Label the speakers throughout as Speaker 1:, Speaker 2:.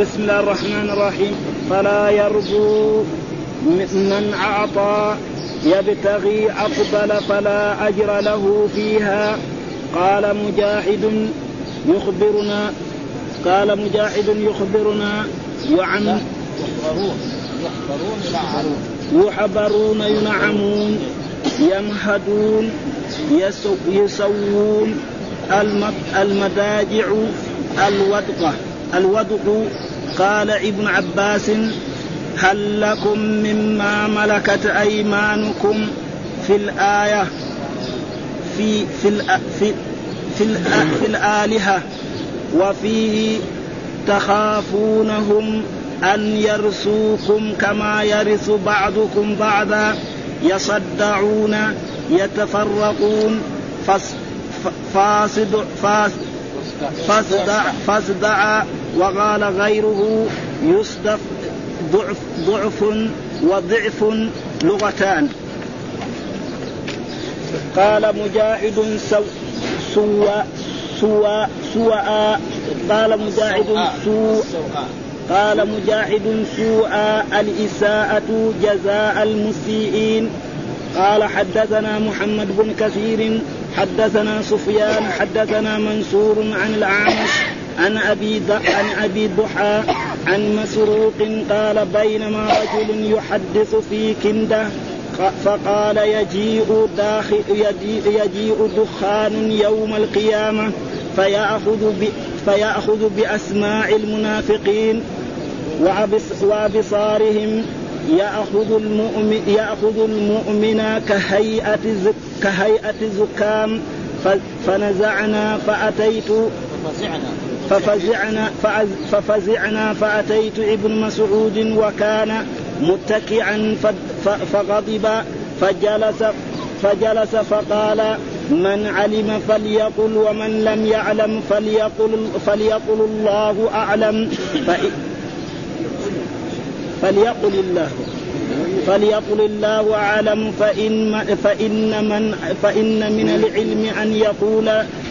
Speaker 1: بسم الله الرحمن الرحيم فلا يرجو من أعطى يبتغي أقبل فلا أجر له فيها قال مجاهد يخبرنا قال مجاهد يخبرنا وعن
Speaker 2: يحبرون ينعمون
Speaker 1: يمهدون يسوون المداجع الودقة الودق قال ابن عباس هل لكم مما ملكت أيمانكم في الآية في في في في في, في الآلهة وفيه تخافونهم أن يرثوكم كما يرث بعضكم بعضا يصدعون يتفرقون فاصدع, فاصدع وقال غيره يصدف ضعف ضعف وضعف لغتان قال مجاهد سو سوى سوى سوى قال مجاهد سوء قال مجاهد سوء الإساءة جزاء المسيئين قال حدثنا محمد بن كثير حدثنا سفيان حدثنا منصور عن الأعمش عن ابي عن ابي ضحى عن مسروق قال بينما رجل يحدث في كنده فقال يجيء داخل يجيء دخان يوم القيامه فيأخذ فيأخذ بأسماع المنافقين وأبصارهم يأخذ المؤمن يأخذ المؤمن كهيئة كهيئة زكام فنزعنا فأتيت ففزعنا ففزعنا فأتيت ابن مسعود وكان متكئا فغضب فجلس فجلس فقال من علم فليقل ومن لم يعلم فليقل فليقل الله أعلم فليقل الله فليقل الله اعلم فان فان من فان من العلم ان يقول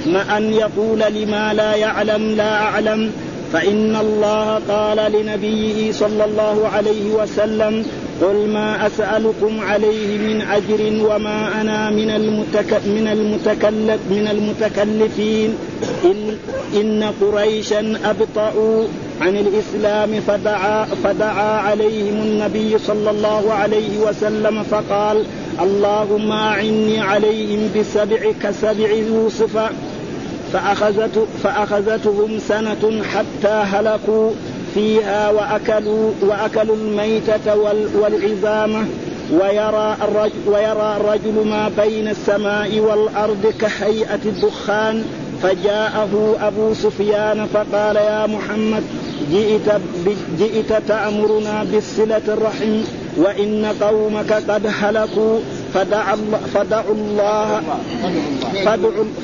Speaker 1: ما ان يقول لما لا يعلم لا اعلم فان الله قال لنبيه صلى الله عليه وسلم قل ما اسالكم عليه من اجر وما انا من المتك من المتكلف من المتكلفين ان ان قريشا ابطأوا عن الإسلام فدعا, فدعا عليهم النبي صلى الله عليه وسلم فقال اللهم أعني عليهم بسبع كسبع يوسف فأخذت فأخذتهم سنة حتى هلكوا فيها وأكلوا وأكلوا الميتة والعظام ويرى الرجل, ويرى الرجل ما بين السماء والأرض كهيئة الدخان فجاءه أبو سفيان فقال يا محمد جئت جئت تأمرنا بالصلة الرحم وإن قومك قد هلكوا فدعا فدعوا الله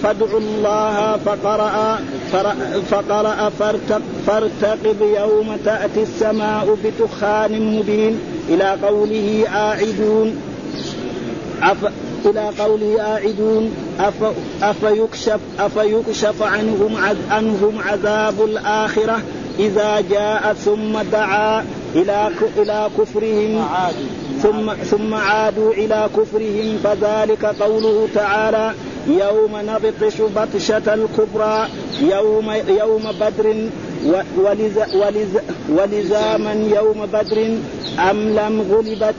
Speaker 1: فدعوا, الله فقرأ فقرأ فارتقب يوم تأتي السماء بدخان مبين إلى قوله آعدون أف إلى قوله آعدون أف أفيكشف أفيكشف عنهم عنهم عذاب الآخرة إذا جاء ثم دعا إلى إلى كفرهم ثم ثم عادوا إلى كفرهم فذلك قوله تعالى يوم نبطش بطشة الكبرى يوم يوم بدر ولذا, ولذا, ولذا من يوم بدر أم لم غلبت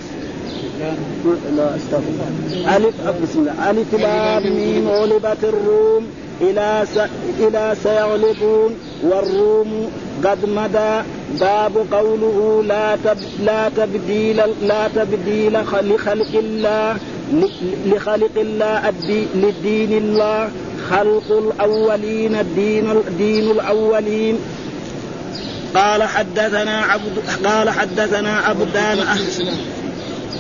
Speaker 1: لا استغفر ألف بسم الله ألف لام ميم غلبت الروم إلى س... إلى سيغلبون والروم قد مدى باب قوله لا تب لا تبديل لا تبديل لخلق الله لخلق الله لدين الله خلق الاولين الدين دين الاولين قال حدثنا عبد قال حدثنا عبدان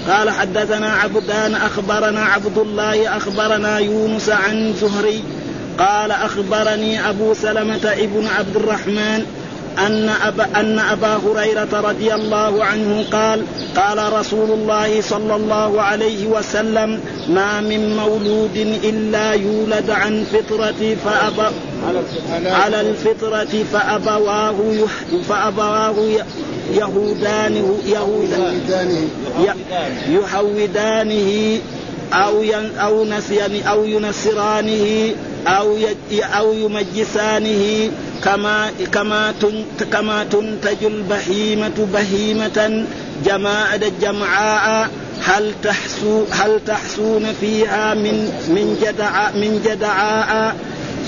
Speaker 1: قال حدثنا عبدان اخبرنا عبد الله اخبرنا يونس عن زهري قال اخبرني ابو سلمه ابن عبد الرحمن أن أبا, أن أبا هريرة رضي الله عنه قال قال رسول الله صلى الله عليه وسلم ما من مولود إلا يولد عن فطرة فأبى على الفطرة فأبواه فأبواه يهودانه يهودانه يحودانه أو أو أو ينصرانه أو أو يمجسانه كما كما كما تنتج البهيمة بهيمة جماعة جمعاء هل تحسو هل تحسون فيها من من جدع من جدعاء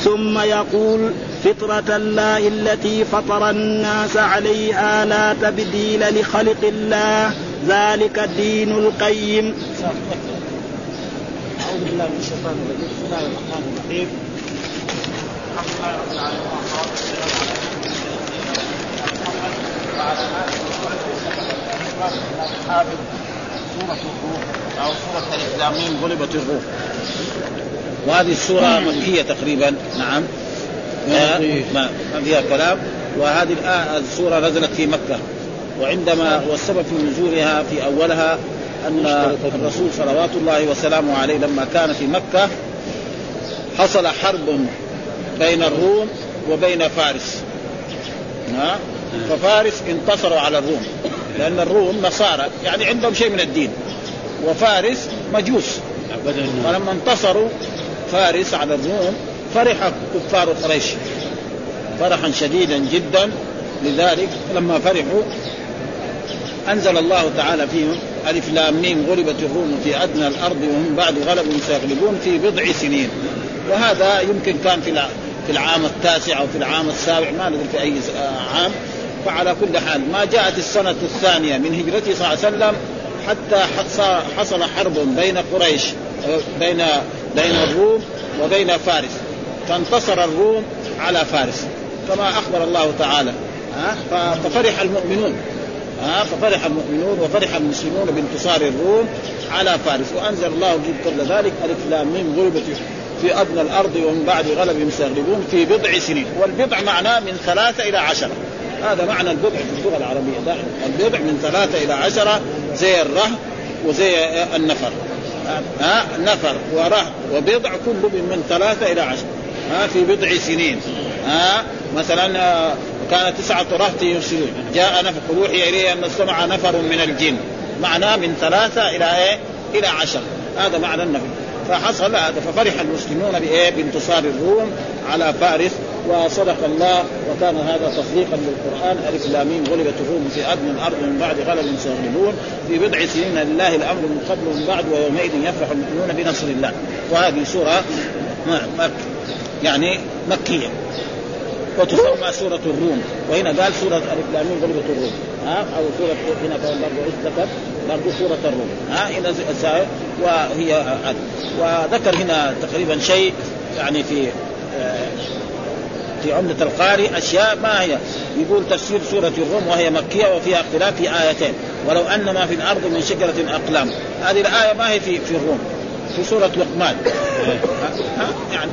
Speaker 1: ثم يقول فطرة الله التي فطر الناس عليها لا تبديل لخلق الله ذلك الدين القيم. أعوذ بالله من الشيطان الرجيم، بسم الله الرحمن الرحيم.
Speaker 2: غلبت الروح وهذه السوره مكيه تقريبا نعم ما فيها كلام وهذه السوره نزلت في مكه وعندما والسبب في نزولها في اولها ان الرسول صلوات الله وسلامه عليه لما كان في مكه حصل حرب بين الروم وبين فارس ها ففارس انتصروا على الروم لان الروم نصارى يعني عندهم شيء من الدين وفارس مجوس فلما انتصروا فارس على الروم فرح كفار قريش فرحا شديدا جدا لذلك لما فرحوا انزل الله تعالى فيهم الف لام ميم غلبت الروم في ادنى الارض وهم بعد غلبهم سيغلبون في بضع سنين وهذا يمكن كان في في العام التاسع او في العام السابع ما ندري في اي آه، عام فعلى كل حال ما جاءت السنه الثانيه من هجرته صلى الله عليه وسلم حتى حصل حرب بين قريش بين بين الروم وبين فارس فانتصر الروم على فارس كما اخبر الله تعالى ها ففرح المؤمنون ها ففرح المؤمنون وفرح المسلمون بانتصار الروم على فارس وانزل الله في كل ذلك الف لام من غلبة في ادنى الارض ومن بعد غلبهم سيغلبون في بضع سنين، والبضع معناه من ثلاثه الى عشره. هذا معنى البضع في اللغه العربيه دائما، البضع من ثلاثه الى عشره زي الرهب وزي النفر. ها نفر ورهب وبضع كل من ثلاثه الى عشره. ها في بضع سنين. ها مثلا آه، كان تسعة رهط يرسلون جاء نفر روحي إليه أن السمع نفر من الجن معناه من ثلاثة إلى إيه؟ إلى عشر هذا معنى النفر فحصل هذا ففرح المسلمون بايه؟ بانتصار الروم على فارس وصدق الله وكان هذا تصديقا للقران الف لامين غلبت الروم في ادنى الارض من بعد غلب سيغلبون في بضع سنين لله الامر من قبل ومن بعد ويومئذ يفرح المؤمنون بنصر الله وهذه سوره مك يعني مكيه وتسمى سورة الروم وهنا قال سورة الف لامين غلبت الروم ها أو سورة هنا كان برضه ذكر برضه سوره الروم ها اذا وهي وذكر هنا تقريبا شيء يعني في آه، في عمدة القاري أشياء ما هي يقول تفسير سورة الروم وهي مكية وفيها اختلاف في آيتين ولو أن ما في الأرض من شجرة أقلام هذه الآية ما هي في, في الروم في سورة لقمان ها يعني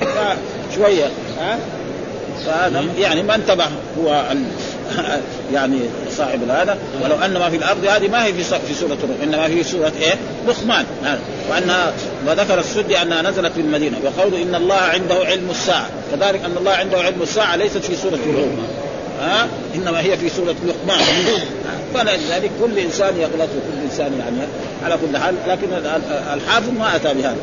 Speaker 2: شوية ها فهذا نعم. يعني ما انتبه هو يعني صاحب هذا ولو ان ما في الارض هذه ما هي في في سوره الروم انما في سوره ايه؟ لقمان هذا آه. وانها وذكر السدي انها نزلت في المدينه وقول ان الله عنده علم الساعه كذلك ان الله عنده علم الساعه ليست في سوره الروم ها آه. انما هي في سوره لقمان آه. فلذلك كل انسان يغلط وكل انسان يعني على كل حال لكن الحافظ ما اتى بهذا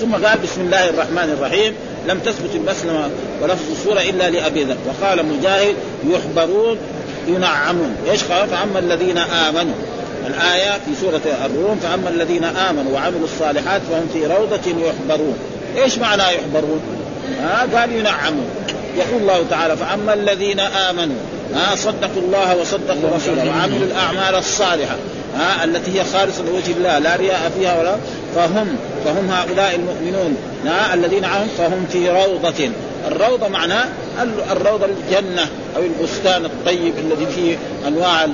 Speaker 2: ثم قال بسم الله الرحمن الرحيم لم تثبت البسمة ولفظ الصورة إلا لأبي ذر وقال مجاهد يحبرون ينعمون ايش قال فأما الذين آمنوا الآية في سورة الروم فأما الذين آمنوا وعملوا الصالحات فهم في روضة يحبرون ايش معنى يحبرون ها آه قال ينعمون يقول الله تعالى فأما الذين آمنوا ها آه صدقوا الله وصدقوا رسوله وعملوا الأعمال الصالحة ها التي هي خالصه لوجه الله لا رياء فيها ولا فهم فهم هؤلاء المؤمنون ها الذين عهم فهم في روضه الروضه معناه الروضه الجنه او البستان الطيب الذي فيه انواع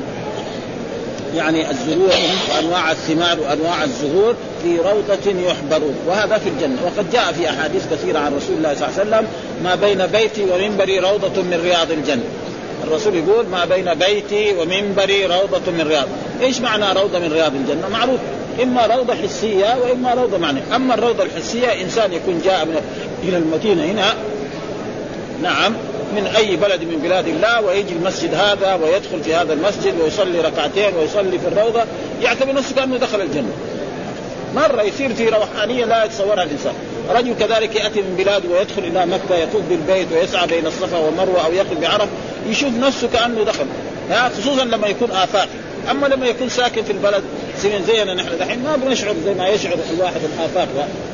Speaker 2: يعني الزروع وانواع الثمار وانواع الزهور في روضه يحبرون وهذا في الجنه وقد جاء في احاديث كثيره عن رسول الله صلى الله عليه وسلم ما بين بيتي ومنبري روضه من رياض الجنه الرسول يقول ما بين بيتي ومنبري روضة من رياض ايش معنى روضة من رياض الجنة معروف اما روضه حسيه واما روضه معنويه، اما الروضه الحسيه انسان يكون جاء من الى المدينه هنا نعم من اي بلد من بلاد الله ويجي المسجد هذا ويدخل في هذا المسجد ويصلي ركعتين ويصلي في الروضه يعتبر نفسه كانه دخل الجنه. مره يصير في روحانيه لا يتصورها الانسان. رجل كذلك ياتي من بلاده ويدخل الى مكه يطوف بالبيت ويسعى بين الصفا والمروه او يقف بعرف يشوف نفسه كانه دخل ها خصوصا لما يكون افاقي اما لما يكون ساكن في البلد زي زينا نحن دحين ما بنشعر زي ما يشعر الواحد الافاق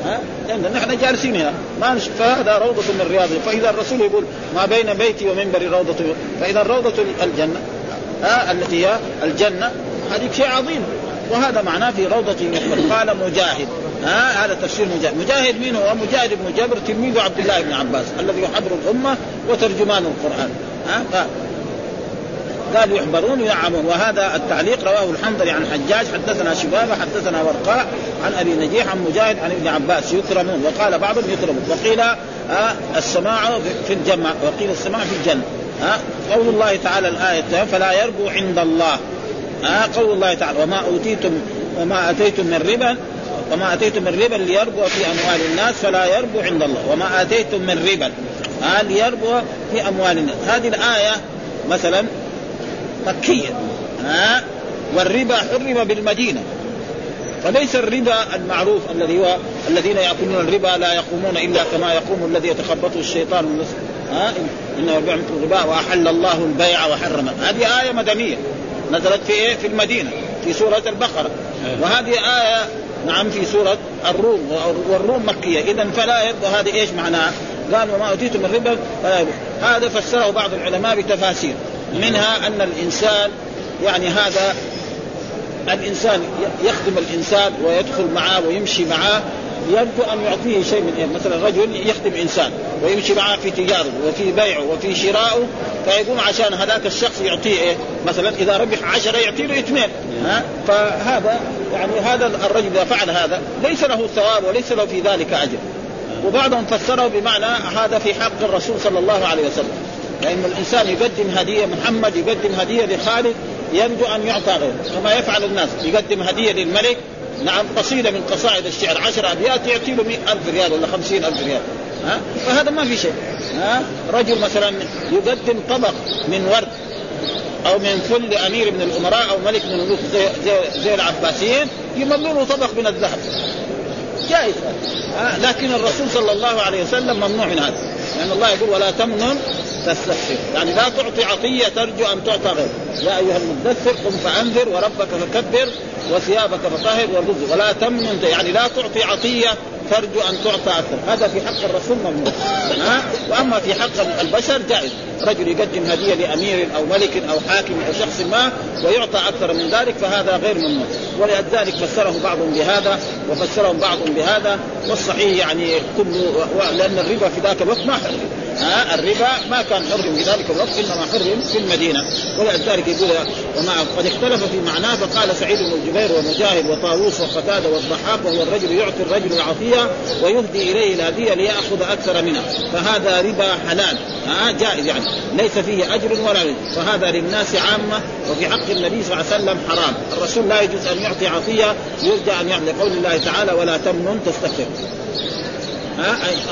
Speaker 2: ها لان نحن جالسين هنا ما نشعر فهذا روضه من رياض فاذا الرسول يقول ما بين بيتي ومنبري روضه فاذا روضه الجنه ها التي هي الجنه هذه شيء عظيم وهذا معناه في روضة مقبل قال مجاهد ها هذا تفسير مجاهد مجاهد مين هو مجاهد بن جابر تلميذ عبد الله بن عباس الذي يحضر الأمة وترجمان القرآن ها أه؟ قال يحبرون ينعمون وهذا التعليق رواه الحنظلي عن حجاج حدثنا شبابه حدثنا ورقاء عن ابي نجيح عن مجاهد عن ابن عباس يكرمون وقال بعضهم يكرمون وقيل السماع في الجنه وقيل السماع في الجنه قول الله تعالى الآية فلا يربو عند الله قول الله تعالى وما أوتيتم وما أتيتم من ربا وما اتيتم من ربا ليربو في اموال الناس فلا يربو عند الله وما اتيتم من ربا ها ليربو في اموال الناس هذه الايه مثلا مكيه ها والربا حرم بالمدينه فليس الربا المعروف الذي هو الذين ياكلون الربا لا يقومون الا كما يقوم الذي يتخبطه الشيطان من ها انه يبيع مثل الربا واحل الله البيع وحرم هذه ايه مدنيه نزلت في ايه؟ في المدينه في سوره البقره أيوة. وهذه ايه نعم في سوره الروم والروم مكيه اذا فلا يبقى هذه ايش معناها؟ قال وما اوتيتم من ربا هذا فسره بعض العلماء بتفاسير منها ان الانسان يعني هذا الانسان يخدم الانسان ويدخل معاه ويمشي معاه يرجو ان يعطيه شيء من إيه؟ مثلا رجل يخدم انسان ويمشي معاه في تجاره وفي بيعه وفي شرائه فيقوم عشان هذاك الشخص يعطيه إيه؟ مثلا اذا ربح عشره يعطي له اثنين ها فهذا يعني هذا الرجل اذا فعل هذا ليس له ثواب وليس له في ذلك اجر وبعضهم فسره بمعنى هذا في حق الرسول صلى الله عليه وسلم لأن يعني الإنسان يقدم هدية محمد يقدم هدية لخالد يرجو أن يعطى غيره كما يفعل الناس يقدم هدية للملك نعم قصيدة من قصائد الشعر عشر أبيات يعطي له 100000 ريال ولا 50000 ريال ها فهذا ما في شيء ها رجل مثلا يقدم طبق من ورد او من فل لامير من الامراء او ملك من الملوك زي, زي, زي العباسيين يملوا له طبق من الذهب جائز آه، لكن الرسول صلى الله عليه وسلم ممنوع من هذا لان يعني الله يقول ولا تمنن تستكثر يعني لا تعطي عطيه ترجو ان تعطى غير يا ايها المدثر قم فانذر وربك فكبر وثيابك فطهر والرزق ولا تمنن يعني لا تعطي عطيه ترجو ان تعطى اكثر هذا في حق الرسول ممنوع ها آه، واما في حق البشر جائز رجل يقدم هديه لامير او ملك او حاكم او شخص ما ويعطى اكثر من ذلك فهذا غير ممنوع ولذلك فسره بعضهم بهذا وفسره بعضهم بهذا والصحيح يعني كل لان الربا في ذاك الوقت ما حرم ها الربا ما كان حرم في ذلك الوقت انما حرم في المدينه ولذلك يقول وما قد اختلف في معناه فقال سعيد بن الجبير ومجاهد وطاووس وقتاده والضحاك وهو الرجل يعطي الرجل العطيه ويهدي اليه الهديه لياخذ اكثر منها فهذا ربا حلال ها جائز يعني ليس فيه اجر ولا رزق وهذا للناس عامه وفي حق النبي صلى الله عليه وسلم حرام الرسول لا يجوز ان يعطي عطيه يرجى ان يعطي قول الله تعالى ولا تمنن تستكثر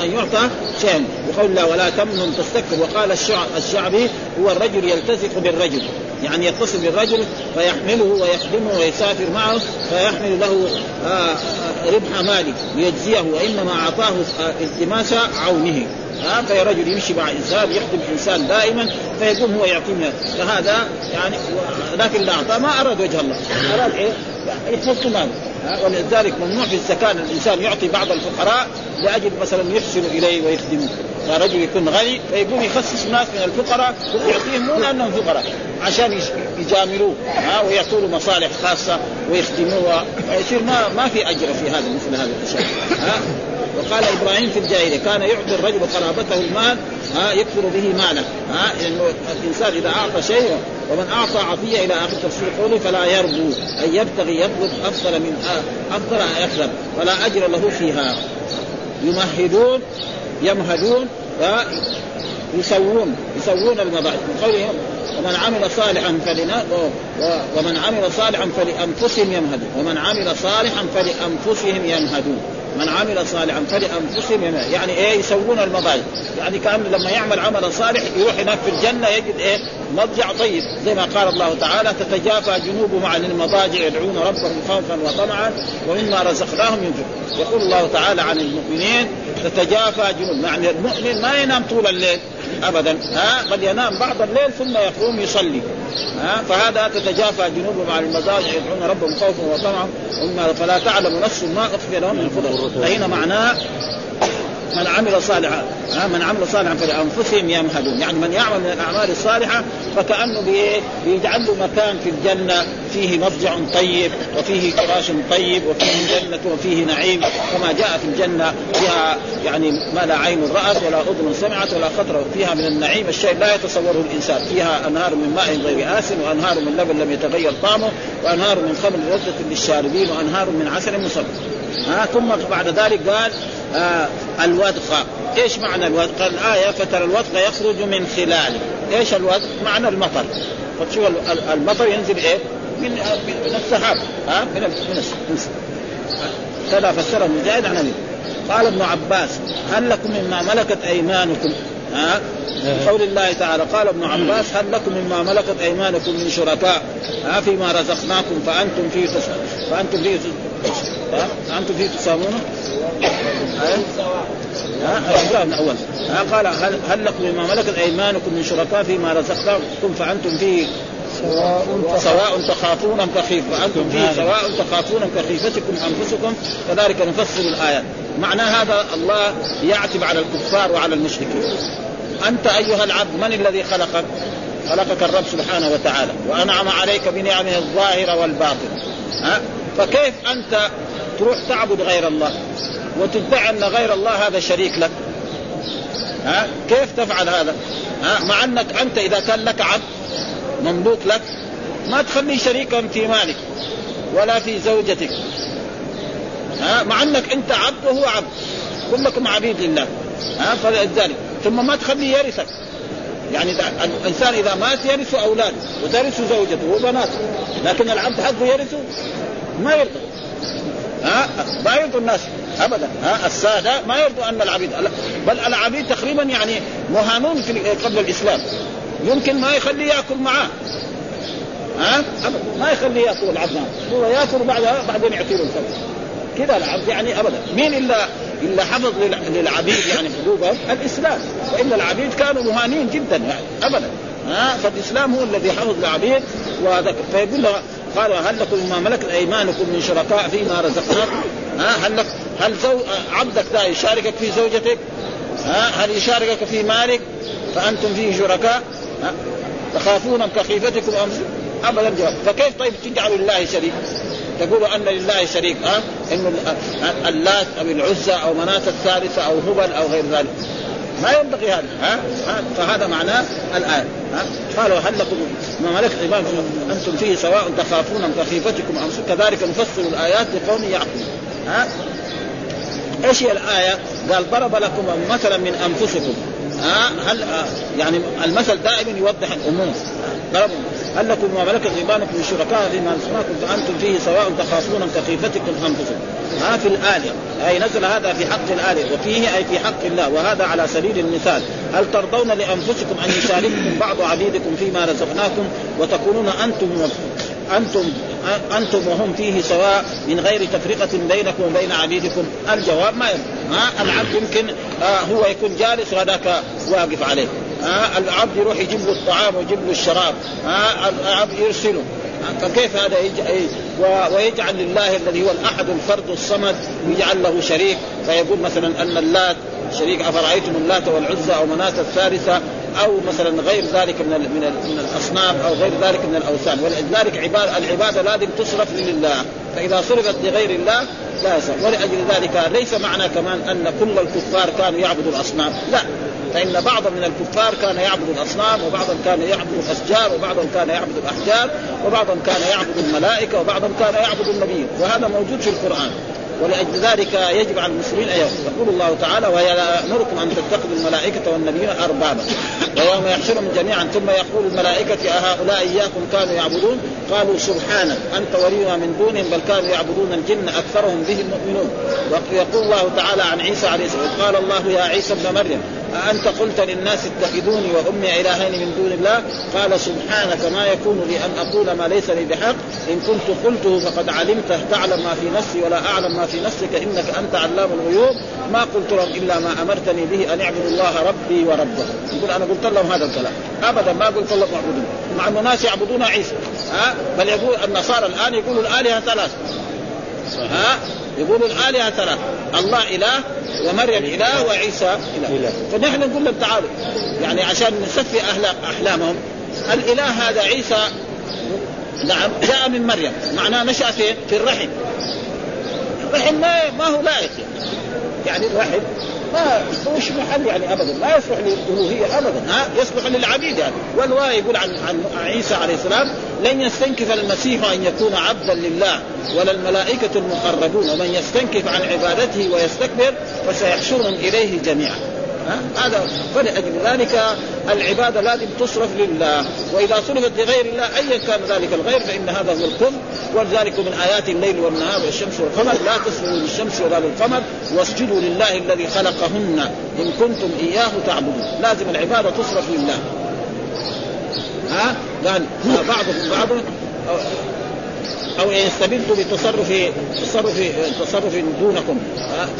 Speaker 2: أن يعطى شيئا وقول الله ولا تمنن تستكبر وقال الشعب الشعبي هو الرجل يلتصق بالرجل يعني يتصل بالرجل فيحمله ويخدمه ويسافر معه فيحمل له آه، آه، ربح ماله ليجزيه وانما اعطاه آه، التماس عونه ها في رجل يمشي مع انسان يخدم انسان دائما فيقوم هو يعطيه فهذا يعني لكن اللي اعطاه ما اراد وجه الله اراد ايه؟ يقتص ماله ولذلك ممنوع في الزكاة الإنسان يعطي بعض الفقراء لأجل مثلا يحسن إليه ويخدمه فرجل يكون غني فيقوم يخصص ناس من الفقراء ويعطيهم مو لأنهم فقراء عشان يجاملوه ها ويعطوا له مصالح خاصة ويخدموه فيصير ما ما في أجر في هذا مثل هذا الأشياء ها وقال ابراهيم في الجاهليه كان يعطي الرجل قرابته المال ها يكثر به ماله ها لانه يعني الانسان اذا اعطى شيء ومن اعطى عطيه الى اخر تفسير قوله فلا يرجو ان يبتغي يطلب افضل من افضل ان يكذب فلا اجر له فيها يمهدون يمهدون يسوون يسوون المضاعف من قولهم ومن عمل صالحا فلنا ومن عمل صالحا فلانفسهم يمهدون ومن عمل صالحا فلانفسهم يمهدون من عمل صالحا فلانفسهم يعني ايه يسوون المضايق يعني كان لما يعمل عملا صالح يروح هناك في الجنه يجد ايه مضجع طيب زي ما قال الله تعالى تتجافى جنوبهم عن المضاجع يدعون ربهم خوفا وطمعا ومما رزقناهم ينفقون يقول الله تعالى عن المؤمنين تتجافى جنوب يعني المؤمن ما ينام طول الليل ابدا ها قد ينام بعض الليل ثم يقوم يصلي ها فهذا تتجافى جنوبهم عن المزاج يدعون ربهم خوفا وطمعا فلا تعلم نفس ما اخفي لهم من قدر فهنا معناه من عمل صالحا من عمل صالحا فلانفسهم يمهدون يعني من يعمل من الاعمال الصالحه فكانه بايه؟ بيجعل له مكان في الجنه فيه مضجع طيب وفيه فراش طيب وفيه جنه وفيه نعيم كما جاء في الجنه فيها يعني ما لا عين رات ولا اذن سمعت ولا خطر فيها من النعيم الشيء لا يتصوره الانسان فيها انهار من ماء غير آسن وانهار من لبن لم يتغير طعمه وانهار من خمر لذة للشاربين وانهار من عسل مصفى ها ثم بعد ذلك قال آه ايش معنى الودقة الايه فترى الودقة يخرج من خلاله، ايش الودق؟ معنى المطر. فتشوف المطر ينزل ايه؟ من من السحاب ها آه؟ من من كذا فسره مجاهد عن قال ابن عباس هل لكم مما ملكت ايمانكم ها قول الله تعالى قال ابن عباس هل لكم مما ملكت ايمانكم من شركاء ها فيما رزقناكم فانتم فيه فانتم فيه تس... فيه تسامون الأحزاب الأول قال هل لكم مما ملكت أيمانكم من شركاء فيما رزقناكم فأنتم فيه سواء سواء تخافون كخيف فانتم فيه سواء تخافون كخيفتكم انفسكم كذلك نفسر الايات معنى هذا الله يعتب على الكفار وعلى المشركين انت ايها العبد من الذي خلقك؟ خلقك الرب سبحانه وتعالى وانعم عليك بنعمه الظاهره والباطنه ها فكيف انت تروح تعبد غير الله وتدعي ان غير الله هذا شريك لك ها كيف تفعل هذا؟ ها مع انك انت اذا كان لك عبد مملوك لك ما تخليه شريكا في مالك ولا في زوجتك ها مع انك انت عبد وهو عبد كلكم عبيد لله ها فلذلك ثم ما تخليه يرثك يعني الانسان اذا مات يرث اولاده وترث زوجته وبناته لكن العبد حقه يرثه ما يرضى ها ما يرضوا الناس ابدا ها الساده ما يرضوا ان العبيد بل العبيد تقريبا يعني مهانون في قبل الاسلام يمكن ما يخليه ياكل معاه ها أبدا. ما يخليه ياكل العبد هو ياكل بعدها بعدين يعطيه الفرد كذا العبد يعني ابدا مين الا الا حفظ للعبيد يعني حدوده الاسلام وان العبيد كانوا مهانين جدا يعني ابدا ها فالاسلام هو الذي حفظ العبيد وذكر فيقول له قال هل لكم ما ملكت ايمانكم من شركاء فيما رزقناكم ها هل لك هل زو عبدك ذا يشاركك في زوجتك؟ ها هل يشاركك في مالك؟ فانتم فيه شركاء ها تخافون كخيفتكم انفسكم ابدا جواب فكيف طيب تجعل لله شريك؟ تقول ان لله شريك ها انه اللات او العزى او مناة الثالثه او هبل او غير ذلك ما ينبغي هذا ها؟, ها؟ فهذا معناه الايه قالوا هل لكم ما ملكت ايمانكم انتم فيه سواء تخافون من تخيفتكم انفسكم كذلك نفصل الايات لقوم يعقلون ها ايش هي الايه؟ قال ضرب لكم مثلا من انفسكم ها هل آه، يعني المثل دائما يوضح الامور ضرب هل لكم ما ملكت ايمانكم من شركاء فيما فأنتم فيه سواء تخافون تخيفتكم انفسكم ها في الآلهة أي نزل هذا في حق الآلهة وفيه أي في حق الله وهذا على سبيل المثال هل ترضون لأنفسكم أن يشارككم بعض عبيدكم فيما رزقناكم وتكونون أنتم أنتم أنتم وهم فيه سواء من غير تفرقة بينكم وبين عبيدكم الجواب ما يمكن ها العبد يمكن آه، هو يكون جالس وهذاك واقف عليه ها العبد يروح يجيب له الطعام ويجيب له الشراب ها العبد يرسله فكيف هذا ويجعل لله الذي هو الاحد الفرد الصمد يجعل له شريك فيقول مثلا ان اللات شريك افرايتم اللات والعزى او مناه الثالثه او مثلا غير ذلك من من من الاصنام او غير ذلك من الاوثان ولذلك عباده العباده لازم تصرف لله فاذا صرفت لغير الله لا ولاجل ذلك ليس معنى كمان ان كل الكفار كانوا يعبدوا الاصنام لا فان بعضا من الكفار كان يعبد الاصنام وبعضا كان يعبد الاشجار وبعضا كان يعبد الاحجار وبعضا كان يعبد الملائكه وبعضا كان يعبد النبي وهذا موجود في القران ولأجل ذلك يجب على المسلمين أن يقول الله تعالى وهي نركم أن تتخذوا الملائكة والنبيين أربابا ويوم يحشرهم جميعا ثم يقول الملائكة أهؤلاء إياكم كانوا يعبدون قالوا سبحانك أنت ولينا من دونهم بل كانوا يعبدون الجن أكثرهم بهم مؤمنون ويقول الله تعالى عن عيسى عليه السلام قال الله يا عيسى ابن مريم أأنت قلت للناس اتخذوني وأمي إلهين من دون الله قال سبحانك ما يكون لي أن أقول ما ليس لي بحق إن كنت قلته فقد علمته تعلم ما في نفسي ولا أعلم ما في نفسك إنك أنت علام الغيوب ما قلت لهم إلا ما أمرتني به أن اعبدوا الله ربي وربه يقول أنا قلت لهم هذا الكلام أبدا ما قلت لهم اعبدوني مع أن الناس يعبدون عيسى ها بل يقول النصارى الآن يقولوا الآلهة ثلاث ها يقول الآلهة ثلاث الله إله ومريم إله وعيسى إله فنحن نقول لهم تعالوا يعني عشان نسفي أحلامهم الإله هذا عيسى نعم جاء من مريم معناه نشأ في, في الرحم الرحم ما هو لائق يعني الرحم ما يسويش محل يعني ابدا ما يصلح للالوهيه ابدا ها يصلح للعبيد يعني والواي يقول عن عن عيسى عليه السلام لن يستنكف المسيح ان يكون عبدا لله ولا الملائكه المقربون ومن يستنكف عن عبادته ويستكبر فسيحشرهم اليه جميعا هذا فلأجل ذلك العبادة لازم تصرف لله وإذا صرفت لغير الله أيا كان ذلك الغير فإن هذا هو الكفر ولذلك من آيات الليل والنهار والشمس والقمر لا تسجدوا للشمس ولا للقمر واسجدوا لله الذي خلقهن إن كنتم إياه تعبدون لازم العبادة تصرف لله ها قال بعضهم بعض او ان استبدت بتصرف تصرف تصرف دونكم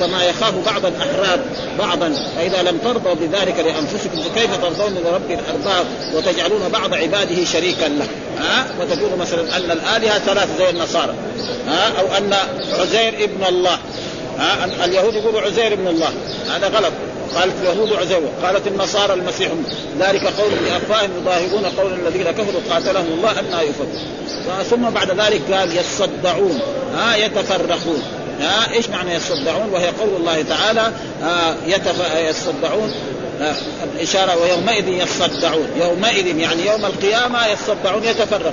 Speaker 2: كما يخاف بعض الاحرار بعضا فاذا لم ترضوا بذلك لانفسكم فكيف ترضون لرب الارباب وتجعلون بعض عباده شريكا له ها وتقول مثلا ان الالهه ثلاث زي النصارى ها او ان عزير ابن الله ها اليهود يقولوا عزير ابن الله هذا غلط قالت اليهود عزير قالت النصارى المسيح ذلك قول بافواههم يضاهئون قول الذين كفروا قاتلهم الله ان يفكوا ثم بعد ذلك قال يصدعون ها يتفرقون ها ايش معنى يصدعون وهي قول الله تعالى يتف... يصدعون الإشارة ويومئذ يصدعون يومئذ يعني يوم القيامة يصدعون يتفرقون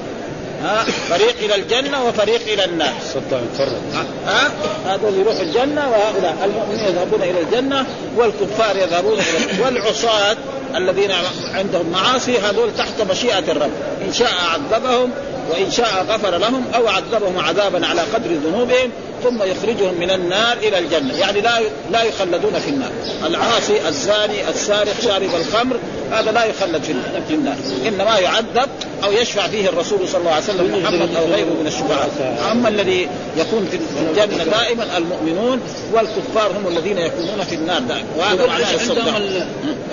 Speaker 2: ها فريق الى الجنه وفريق الى النار ها هذول يروحوا الجنه وهؤلاء المؤمنين يذهبون الى الجنه والكفار يذهبون الى والعصاة الذين عندهم معاصي هذول تحت مشيئه الرب ان شاء عذبهم وان شاء غفر لهم او عذبهم عذابا على قدر ذنوبهم ثم يخرجهم من النار الى الجنه، يعني لا لا يخلدون في النار، العاصي الزاني السارق شارب الخمر هذا لا يخلد في النار، انما يعذب او يشفع فيه الرسول صلى الله عليه وسلم محمد او غيره من الشفعاء، اما الذي يكون في الجنه دائما المؤمنون والكفار هم الذين يكونون في النار دائما، وهذا معناه الصدق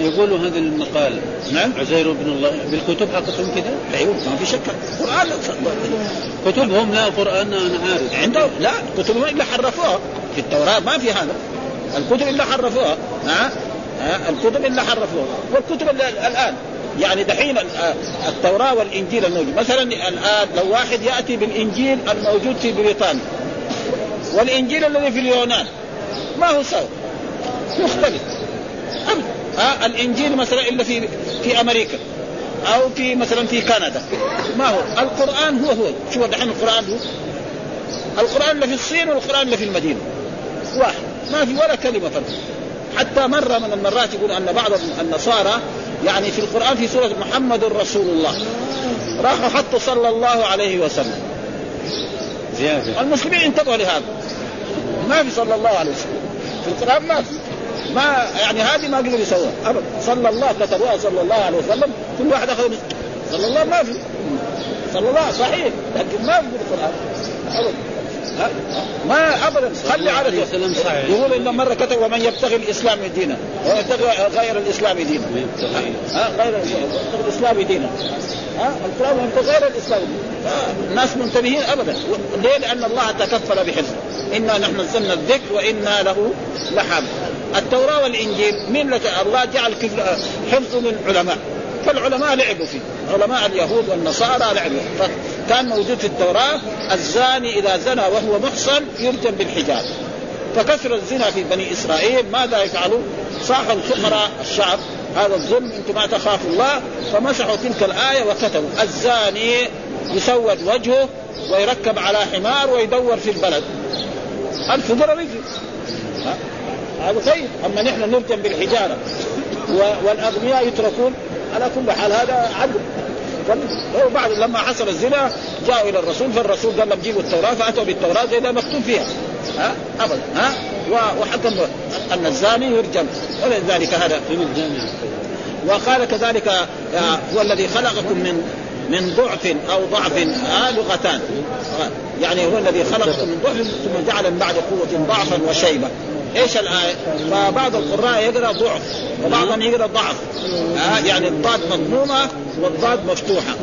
Speaker 2: يقولوا هذا المقال نعم عزير بن الله بالكتب حقتهم كذا؟ ايوه ما في شك، القران كتبهم لا قران انا عارف عندهم لا كتب الكتب الا حرفوها في التوراه ما في هذا الكتب الا حرفوها ها ها الكتب الا حرفوها والكتب الان يعني دحين آه، التوراه والانجيل الموجود مثلا الان لو واحد ياتي بالانجيل الموجود في بريطانيا والانجيل الذي في اليونان ما هو سوى مختلف ابدا الانجيل مثلا الا في في امريكا او في مثلا في كندا ما هو القران هو هو شوف دحين القران هو القران اللي في الصين والقران اللي في المدينه واحد ما في ولا كلمه فرق حتى مره من المرات يقول ان بعض النصارى يعني في القران في سوره محمد رسول الله راح حتى صلى الله عليه وسلم زيادة المسلمين انتبهوا لهذا ما في صلى الله عليه وسلم في القران ما في ما يعني هذه ما قدروا يسووها ابدا صلى الله كتبوها صلى الله عليه وسلم كل واحد اخذ صلى الله ما في صلى الله صحيح لكن ما في القران ابدا ما ابدا خلي على يقول ان مره كتب ومن يبتغي الاسلام دينا يبتغي غير الاسلام دينا ها غير الاسلام دينا ها الكلام انت غير الاسلام الناس منتبهين ابدا ليه؟ لان الله تكفل بحفظه انا نحن نزلنا الذكر وانا له لحم التوراه والانجيل مين لك الله جعل حفظه للعلماء فالعلماء لعبوا فيه علماء اليهود والنصارى لعبوا فيه طيب، كان موجود في التوراة الزاني إذا زنى وهو محصن يرجم بالحجاب فكثر الزنا في بني إسرائيل ماذا يفعلون صاح الفقراء الشعب هذا الظلم انتم ما تخافوا الله فمسحوا تلك الايه وكتبوا الزاني يسود وجهه ويركب على حمار ويدور في البلد الفجر يجي هذا طيب اما نحن نرجم بالحجاره والاغنياء يتركون على كل حال هذا عدل وبعد لما حصل الزنا جاءوا الى الرسول فالرسول قال لهم جيبوا التوراه فاتوا بالتوراه زي ما مكتوب فيها ها ابدا ها وحكم ان الزاني يرجم ولذلك هذا وقال كذلك آه، هو الذي خلقكم من من ضعف او ضعف آه، لغتان يعني هو الذي خلقكم من ضعف ثم جعل من بعد قوه ضعفا وشيبه ايش الايه؟ فبعض القراء يقرا ضعف وبعضهم يقرا ضعف آه يعني الضاد مضمومه والضاد مفتوحه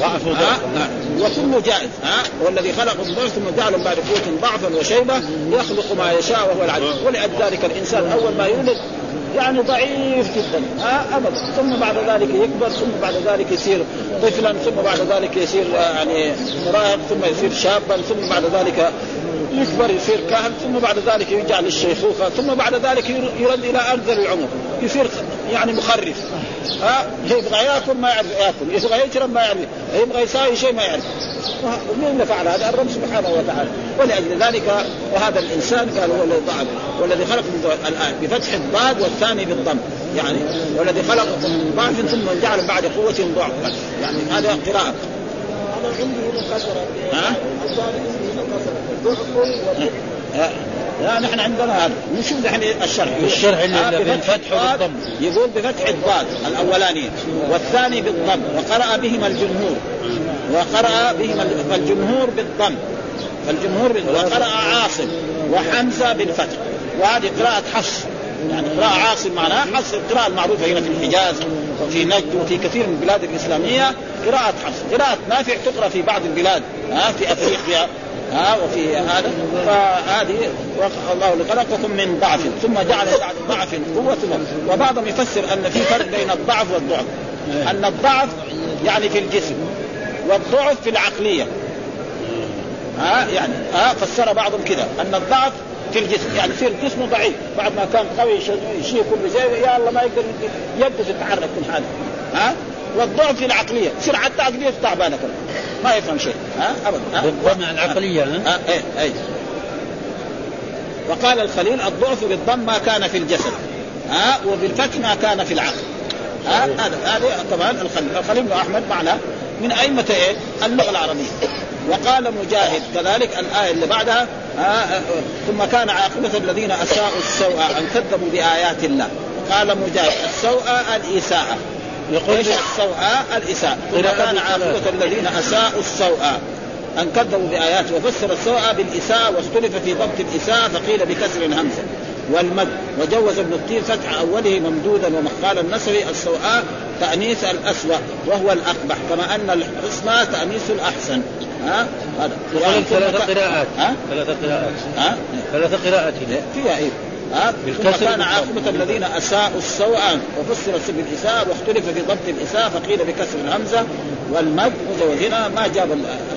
Speaker 2: ضعف آه آه نعم. وكله جائز آه والذي خلق الضعف ثم جعل بعد قوه ضعفا وشيبه يخلق ما يشاء وهو العليم ولذلك الانسان اول ما يولد يعني ضعيف جدا آه ابدا ثم بعد ذلك يكبر ثم بعد ذلك يصير طفلا ثم بعد ذلك يصير آه، يعني مراهق ثم يصير شابا ثم بعد ذلك يكبر يصير كاهن ثم بعد ذلك يرجع للشيخوخه ثم بعد ذلك يرد الى انزل العمر يصير يعني مخرف ها يبغى ياكل ما يعرف ياكل، يبغى يشرب ما يعرف، يبغى يساوي شيء ما يعرف. ومين اللي فعل هذا؟ الرب سبحانه وتعالى، ولاجل ذلك وهذا الانسان قال هو الذي ضعف والذي خلق الان بفتح الضاد والثاني بالضم، يعني والذي خلق من ضعف ثم جعل بعد قوة ضعفا، يعني هذا قراءة. أنا عندي هنا كسرة. ها؟ الضعف والضعف. لا نحن عندنا هذا نشوف نحن الشرح الشرح اللي آه، بالفتح والضم يقول بفتح الضاد الاولاني والثاني بالضم وقرأ بهما الجمهور وقرأ بهما فالجمهور بالضم فالجمهور بالضم وقرأ عاصم وحمزه بالفتح وهذه قراءة حفص يعني قراءة عاصم معناها حفص القراءة المعروفة هنا في الحجاز وفي نجد وفي كثير من البلاد الإسلامية قراءة حفص قراءة نافع تقرأ في بعض البلاد ها في أفريقيا ها وفي هذا فهذه الله لخلقكم من ضعف ثم جعل ضعف قوة وبعضهم يفسر أن في فرق بين الضعف والضعف إيه. أن الضعف يعني في الجسم والضعف في العقلية ها يعني ها فسر بعضهم كذا أن الضعف في الجسم يعني يصير جسمه ضعيف بعد ما كان قوي يشيل كل شيء يا الله ما يقدر يقدر يتحرك من حاله ها والضعف في العقليه، حتى عقليه تعبانه كمان ما يفهم شيء ها ابدا بالضمه العقليه ها ايه ايه وقال الخليل الضعف بالضم ما كان في الجسد ها وبالفتح ما كان في العقل ها هذا هذا طبعا الخليل الخليل بن احمد معنا من ائمه ايه؟ اللغه العربيه وقال مجاهد كذلك الايه اللي بعدها ها ثم كان عاقبه الذين اساءوا السوء ان كذبوا بايات الله قال مجاهد السوء الاساءه يقول ايش السوء الاساء كان عاقبه الذين اساءوا السوء ان كذبوا باياته وفسر السوء بالاساء واختلف في ضبط الاساء فقيل بكسر الهمزه والمد وجوز ابن الطيب فتح اوله ممدودا ومقال النسوي السوءاء تأنيس الاسوأ وهو الاقبح كما ان الحسنى تأنيس الاحسن ها هذا ثلاث قراءات ها ثلاث قراءات ها ثلاث قراءات فيها ايه ها كان عاقبة الذين أساءوا السوء وفسرت بالإساءة واختلف في ضبط الإساءة فقيل بكسر الهمزة والمد وهنا ما جاب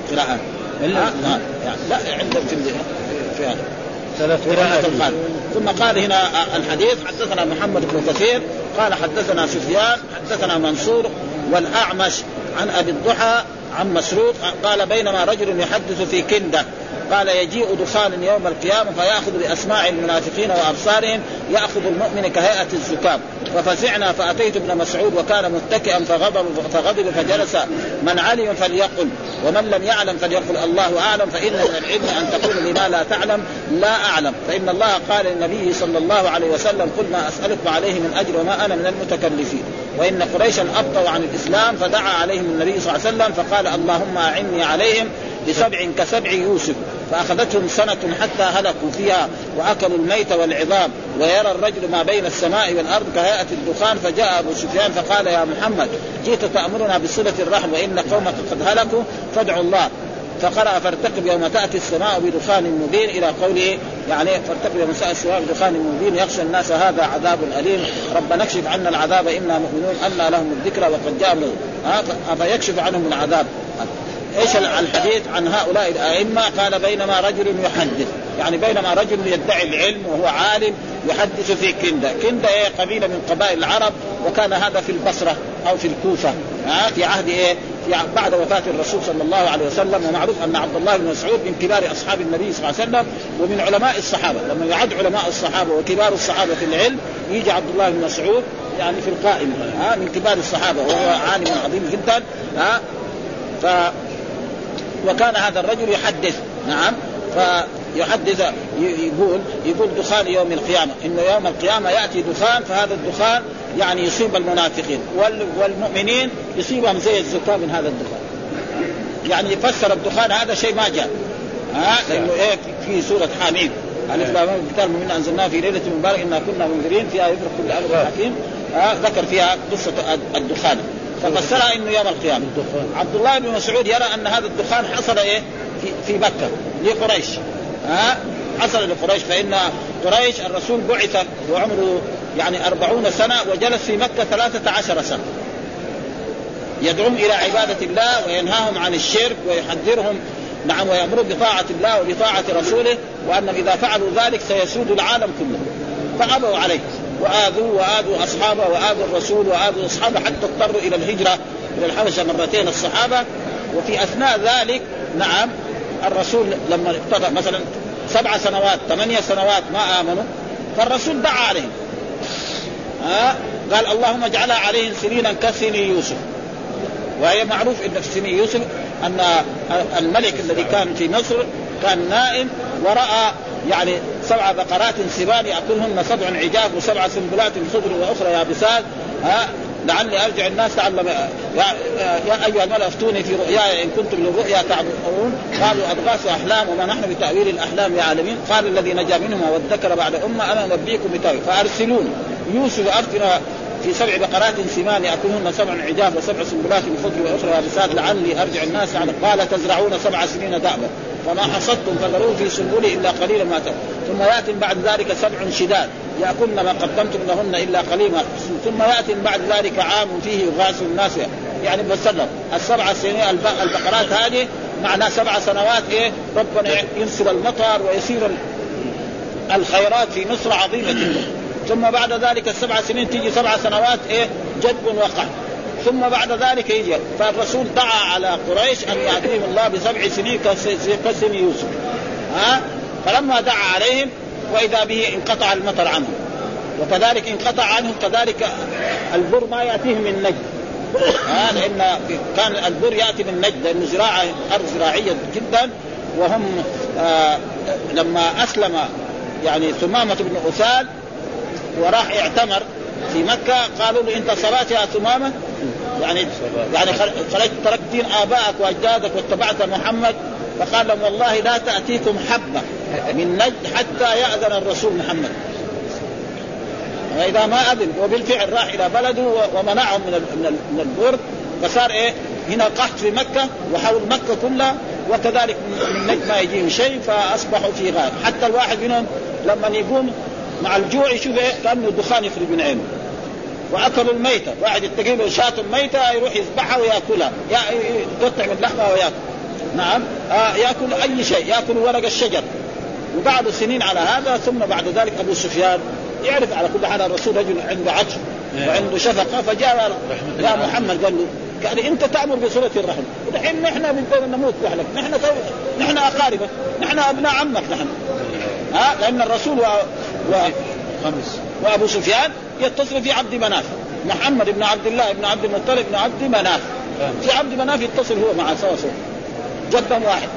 Speaker 2: القراءة لا, لا عند في هذا ثلاث قراءات ثم قال هنا الحديث حدثنا محمد بن كثير قال حدثنا سفيان حدثنا منصور والأعمش عن أبي الضحى عن مسروق قال بينما رجل يحدث في كنده قال يجيء دخان يوم القيامه فياخذ باسماع المنافقين وابصارهم ياخذ المؤمن كهيئه الزكام ففزعنا فاتيت ابن مسعود وكان متكئا فغضب فغضب فجلس من علم فليقل ومن لم يعلم فليقل الله اعلم فان من العلم ان تقول لما لا تعلم لا اعلم فان الله قال للنبي صلى الله عليه وسلم قل ما اسالكم عليه من اجر وما انا من المتكلفين وان قريشا ابطوا عن الاسلام فدعا عليهم النبي صلى الله عليه وسلم فقال اللهم اعني عليهم بسبع كسبع يوسف فأخذتهم سنة حتى هلكوا فيها وأكلوا الميت والعظام ويرى الرجل ما بين السماء والأرض كهيئة الدخان فجاء أبو سفيان فقال يا محمد جئت تأمرنا بصلة الرحم وإن قومك قد هلكوا فادعوا الله فقرأ فارتقب يوم تأتي السماء بدخان مبين إلى قوله يعني فارتقب يوم تأتي السماء بدخان مبين يخشى الناس هذا عذاب أليم ربنا اكشف عنا العذاب إنا مؤمنون أن لهم الذكرى وقد جاءوا أه؟ ها فيكشف عنهم العذاب ايش الحديث عن هؤلاء الائمه قال بينما رجل يحدث يعني بينما رجل يدعي العلم وهو عالم يحدث في كنده، كنده إيه؟ هي قبيله من قبائل العرب وكان هذا في البصره او في الكوفه ها في عهد ايه؟ في بعد وفاه الرسول صلى الله عليه وسلم ومعروف ان عبد الله بن مسعود من كبار اصحاب النبي صلى الله عليه وسلم ومن علماء الصحابه، لما يعد علماء الصحابه وكبار الصحابه في العلم يجي عبد الله بن مسعود يعني في القائمه ها من كبار الصحابه وهو عالم عظيم جدا ها ف وكان هذا الرجل يحدث نعم فيحدث يقول يقول دخان يوم القيامة إنه يوم القيامة يأتي دخان فهذا الدخان يعني يصيب المنافقين والمؤمنين يصيبهم زي الزكاة من هذا الدخان يعني يفسر الدخان هذا شيء ما جاء ها لانه ايه في سوره حميد الف لام كتاب من انزلناه في ليله مباركه انا كنا منذرين فيها يفرق كل امر آه. حكيم آه، ذكر فيها قصه الدخان ففسرها انه يوم القيامه عبد الله بن مسعود يرى ان هذا الدخان حصل ايه في, في مكه لقريش ها حصل لقريش فان قريش الرسول بعث وعمره يعني أربعون سنة وجلس في مكة ثلاثة عشر سنة يدعوهم إلى عبادة الله وينهاهم عن الشرك ويحذرهم نعم ويأمرهم بطاعة الله وبطاعة رسوله وأنهم إذا فعلوا ذلك سيسود العالم كله فأبوا عليه واذوا واذوا اصحابه واذوا الرسول واذوا اصحابه حتى اضطروا الى الهجره الى الحبشه مرتين الصحابه وفي اثناء ذلك نعم الرسول لما اقتضى مثلا سبع سنوات ثمانية سنوات ما آمنوا فالرسول دعا عليهم ها قال اللهم اجعلها عليهم سنينا كسن يوسف وهي معروف ان في سن يوسف ان الملك الذي كان في مصر كان نائم وراى يعني سبع بقرات سبان ياكلهن سبع عجاف وسبع سنبلات خضر واخرى يابسات ها لعلي ارجع الناس تعلم يا, يا ايها الملا افتوني في رؤياي ان كنتم للرؤيا تعبرون قالوا اضغاث احلام وما نحن بتاويل الاحلام يا عالمين قال الذي نجا منهما وادكر بعد امه انا انبئكم بتاويل فارسلون يوسف ارسل في سبع بقرات سمان ياكلهن سبع عجاف وسبع سنبلات من خضر واخرى يابسات لعلي ارجع الناس على قال تزرعون سبع سنين دابا فما حصدتم فذروه في سنبله الا قليلا ما تر ثم ياتي بعد ذلك سبع شداد ياكلن ما قدمتم لهن الا قليلا ثم ياتي بعد ذلك عام فيه يغاث الناس يعني بسلم السبع سنين البقرات هذه معناه سبع سنوات ايه ربنا ينسل المطر ويسير الخيرات في مصر عظيمه جدا ثم بعد ذلك السبع سنين تيجي سبع سنوات ايه جدب وقحط ثم بعد ذلك يجي فالرسول دعا على قريش ان يعطيهم الله بسبع سنين كسن يوسف ها فلما دعا عليهم واذا به انقطع المطر عنهم وكذلك انقطع عنهم كذلك البر ما ياتيهم من نجد ها لان كان البر ياتي من نجد لانه زراعه ارض زراعيه جدا وهم آه لما اسلم يعني ثمامه بن اثال وراح اعتمر في مكة قالوا له أنت صلاتها يا ثمامة يعني يعني خرجت تركت دين آبائك وأجدادك واتبعت محمد فقال لهم والله لا تأتيكم حبة من نجد حتى يأذن الرسول محمد إذا ما أذن وبالفعل راح إلى بلده ومنعهم من من البرد فصار إيه هنا قحط في مكة وحول مكة كلها وكذلك من نجد ما يجيهم شيء فأصبحوا في غار حتى الواحد منهم لما يقوم مع الجوع يشوف ايه كانه الدخان يخرج من عينه واكلوا الميته واحد يتقي له شاة ميته يروح يذبحها وياكلها يقطع من لحمها وياكل نعم آه ياكل اي شيء ياكل ورق الشجر وبعد سنين على هذا ثم بعد ذلك ابو سفيان يعرف على كل حال الرسول رجل عنده عجز نعم. وعنده شفقه فجاء يا محمد قال له قال إيه، انت تامر بصله الرحم ودحين نحن بنقول نموت بحلك نحن نحن اقاربك نحن ابناء عمك نحن ها آه، لان الرسول و... خمس وابو سفيان يتصل في عبد مناف محمد بن عبد الله بن عبد المطلب بن عبد مناف في عبد مناف يتصل هو مع صوصه جدا واحد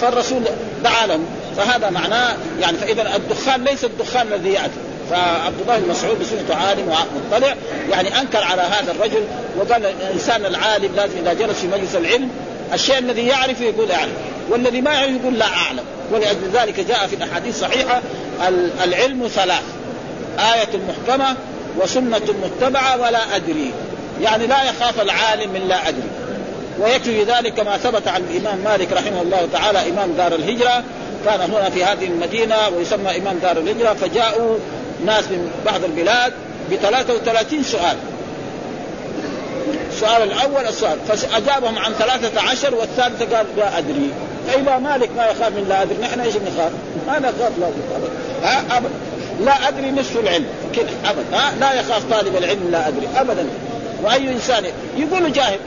Speaker 2: فالرسول دعا لهم فهذا معناه يعني فاذا الدخان ليس الدخان الذي ياتي فعبد الله بن مسعود بصفته عالم ومطلع يعني انكر على هذا الرجل وقال الانسان العالم لازم اذا جلس في مجلس العلم الشيء الذي يعرف يقول اعلم والذي ما يعرف يقول لا اعلم ولأجل ذلك جاء في الاحاديث الصحيحه العلم ثلاث آية محكمة وسنة متبعة ولا أدري يعني لا يخاف العالم من لا أدري ويكفي ذلك ما ثبت عن الإمام مالك رحمه الله تعالى إمام دار الهجرة كان هنا في هذه المدينة ويسمى إمام دار الهجرة فجاءوا ناس من بعض البلاد ب 33 سؤال السؤال الأول السؤال فأجابهم عن 13 والثالثة قال لا أدري فاذا مالك ما يخاف من لا ادري نحن ايش بنخاف؟ ما نخاف لا ها ابدا لا ادري نصف العلم كذا ابدا ها لا يخاف طالب العلم لا ادري ابدا واي انسان يقول جاهل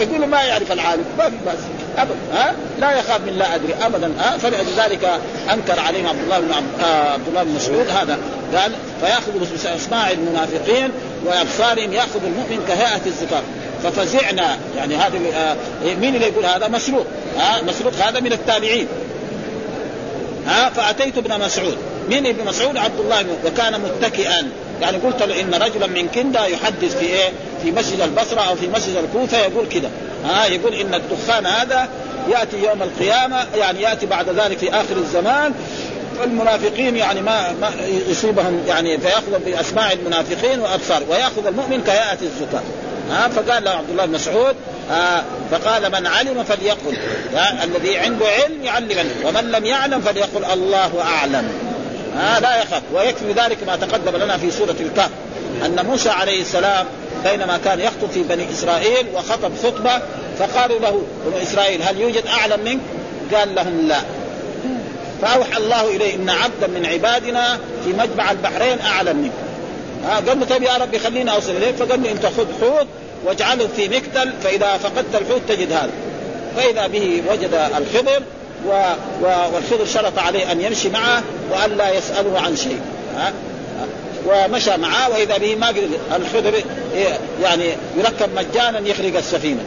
Speaker 2: يقول ما يعرف العالم ما في باس ابدا ها لا يخاف من لا ادري ابدا ها فلذلك انكر عليهم عبد الله بن آه، عبد الله بن مسعود هذا قال فياخذ باصناع المنافقين وابصارهم ياخذ المؤمن كهيئه الزكاه ففزعنا يعني هذا آه، مين اللي يقول هذا مسروق ها مسروق هذا من التابعين ها فاتيت ابن مسعود مين ابن مسعود عبد الله بن وكان متكئا يعني قلت له ان رجلا من كندا يحدث في ايه؟ في مسجد البصره او في مسجد الكوفه يقول كذا ها يقول ان الدخان هذا ياتي يوم القيامه يعني ياتي بعد ذلك في اخر الزمان فالمنافقين يعني ما, ما يصيبهم يعني فياخذ باسماع المنافقين وابصار وياخذ المؤمن كهيئه الزكاه ها فقال له عبد الله بن مسعود آه فقال من علم فليقل الذي عنده علم يعلم ومن لم يعلم فليقل الله اعلم آه لا يخاف ويكفي ذلك ما تقدم لنا في سوره الكهف ان موسى عليه السلام بينما كان يخطب في بني اسرائيل وخطب خطبه فقالوا له بنو اسرائيل هل يوجد اعلم منك؟ قال لهم لا فاوحى الله اليه ان عبدا من عبادنا في مجمع البحرين اعلم منك ها قال له طيب يا ربي خليني اوصل اليك فقال له انت خذ حوت واجعله في مكتل فاذا فقدت الحوت تجد هذا فاذا به وجد الخضر و... و... والخضر شرط عليه ان يمشي معه وان لا يساله عن شيء ها ومشى معاه واذا به ما قدر الخضر إيه، يعني يركب مجانا يخرق السفينه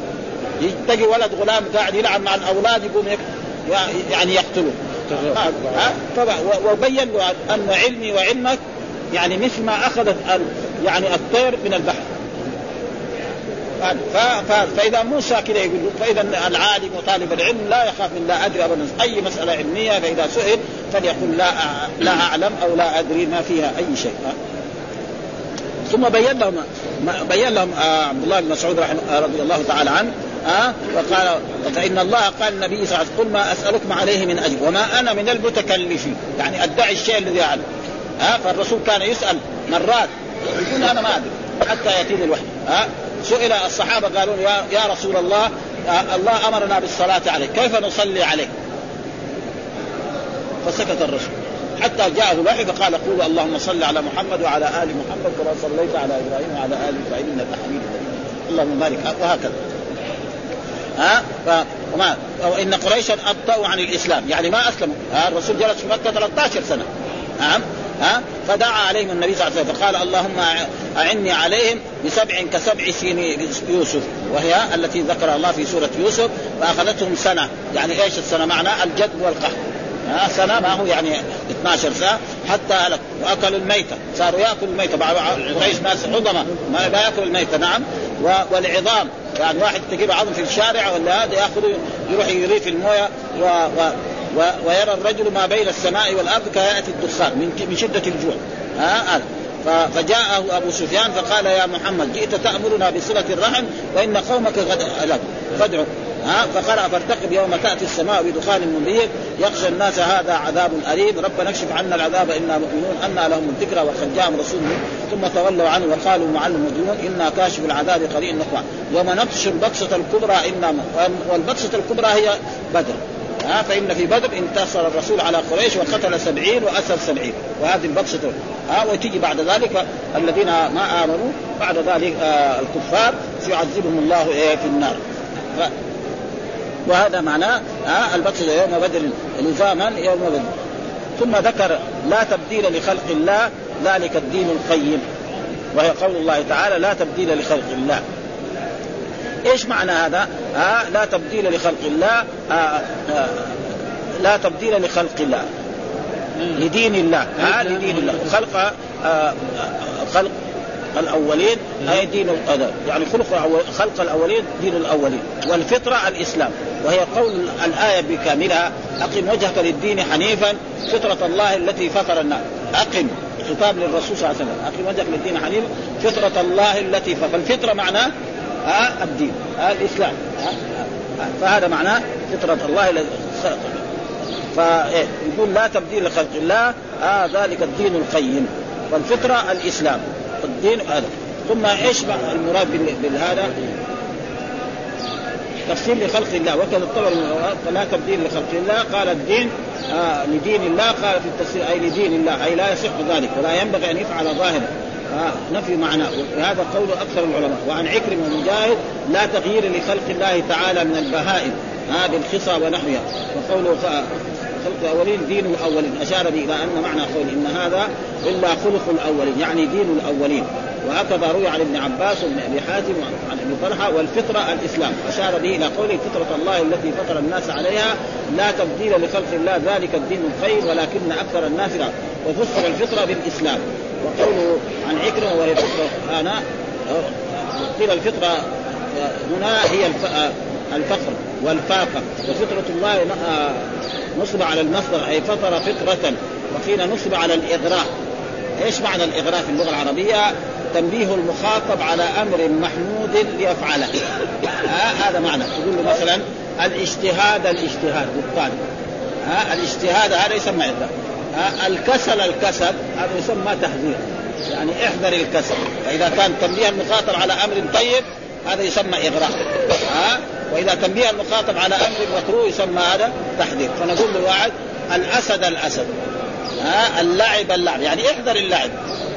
Speaker 2: تجي ولد غلام قاعد يلعب مع الاولاد يقوم يك... يعني يقتله ها؟ وبين له ان علمي وعلمك يعني مثل ما اخذت يعني الطير من البحر فاذا موسى كذا يقول فاذا العالم وطالب العلم لا يخاف من لا ادري ابدا اي مساله علميه فاذا سئل فليقول لا لا اعلم او لا ادري ما فيها اي شيء ثم بين لهم بين لهم آه، عبد الله بن مسعود رحمه... آه، رضي الله تعالى عنه ها آه، وقال فان الله قال النبي صلى الله عليه وسلم قل ما اسالكم عليه من اجر وما انا من المتكلفين يعني ادعي الشيء الذي اعلم ها فالرسول كان يسال مرات يقول انا ما ادري حتى ياتيني الوحي ها سئل الصحابه قالوا يا, يا رسول الله آه، الله امرنا بالصلاه عليك كيف نصلي عليك فسكت الرسول حتى جاءه الوحي فقال قول اللهم صل على محمد وعلى ال محمد كما صليت على ابراهيم وعلى ال ابراهيم انك حميد اللهم بارك وهكذا ها ف... وما وان قريشا ابطاوا عن الاسلام يعني ما اسلموا ها الرسول جلس في مكه 13 سنه نعم ها فدعا عليهم النبي صلى الله عليه وسلم فقال اللهم اعني عليهم بسبع كسبع سين يوسف وهي التي ذكرها الله في سوره يوسف فاخذتهم سنه يعني ايش السنه معنى الجد والقهر ها سنه ما هو يعني 12 سنه حتى هلك واكلوا الميته صاروا ياكلوا الميته بعض تعيش ناس عظمى ما, ياكلوا الميته نعم والعظام يعني واحد تجيب عظم في الشارع ولا هذا ياخذه يروح يريه في المويه و... و... ويرى الرجل ما بين السماء والارض كياتي الدخان من شده الجوع ها آه فجاءه ابو سفيان فقال يا محمد جئت تامرنا بصله الرحم وان قومك غد لك فادعوا ها فقرأ فارتقب يوم تأتي السماء بدخان منذير يخشى الناس هذا عذاب أليم ربنا اكشف عنا العذاب إنا مؤمنون أنا لهم الذكرى وقد جاءهم رسول ثم تولوا عنه وقالوا معلم مجنون إنا كاشف العذاب قليل نقوى يوم نبطش البطشة الكبرى إنا والبطشة الكبرى هي بدر ها فإن في بدر انتصر الرسول على قريش وقتل سبعين وأسر سبعين وهذه البطشة ها وتيجي بعد ذلك الذين ما آمنوا بعد ذلك آه الكفار سيعذبهم الله إيه في النار ف... وهذا معناه آه البطشة يوم بدر لزاما يوم بدر ثم ذكر لا تبديل لخلق الله ذلك الدين القيم وهي قول الله تعالى لا تبديل لخلق الله ايش معنى هذا؟ آه لا تبديل لخلق الله آه آه لا تبديل لخلق الله لدين الله آه لدين الله خلق آه خلق الاولين اي آه، دين القدر يعني خلق خلق الاولين دين الاولين والفطره الاسلام وهي قول الايه بكاملها اقم وجهك للدين حنيفا فطره الله التي فطر الناس اقم خطاب للرسول صلى الله عليه وسلم اقم وجهك للدين حنيفا فطره الله التي فطر الفطره معناه الدين الاسلام فهذا معناه فطره الله الذي خلق فيقول إيه، لا تبديل لخلق الله آه ذلك الدين القيم فالفطره الاسلام الدين هذا ثم ايش المراد بهذا؟ تفسير لخلق الله وكذا الطبر فلا تبديل لخلق الله قال الدين آه لدين الله قال في التفسير اي لدين الله اي لا يصح ذلك ولا ينبغي ان يفعل ظاهرا نفي معناه وهذا قول اكثر العلماء وعن عكرمه ومجاهد لا تغيير لخلق الله تعالى من البهائم هذه الخصى ونحوها وقوله ف... خلق الاولين دين الاولين اشار الى ان معنى قول ان هذا الا خلق الاولين يعني دين الاولين وهكذا روي عن ابن عباس وابن ابي حاتم وعن ابي طلحه والفطره الاسلام اشار به الى قوله فطره الله التي فطر الناس عليها لا تبديل لخلق الله ذلك الدين الخير ولكن اكثر الناس لا وفسر الفطره بالاسلام وقوله عن عكرمه وهي فطره انا قيل الفطره هنا هي الفقر والفاقه وفطره الله نصب على المصدر اي فطر فطره وقيل نصب على الاغراء ايش معنى الاغراء في اللغه العربيه؟ تنبيه المخاطب على امر محمود ليفعله آه هذا معنى تقول له مثلا الاجتهاد الاجتهاد بالطالب آه الاجتهاد هذا يسمى اغراء. آه الكسل الكسل هذا يسمى تحذير. يعني احذر الكسل فاذا كان تنبيه المخاطب على امر طيب هذا يسمى اغراء آه واذا تنبيه المخاطب على امر مكروه يسمى هذا تحذير فنقول له واحد الاسد الاسد ها اللعب اللعب يعني احذر اللعب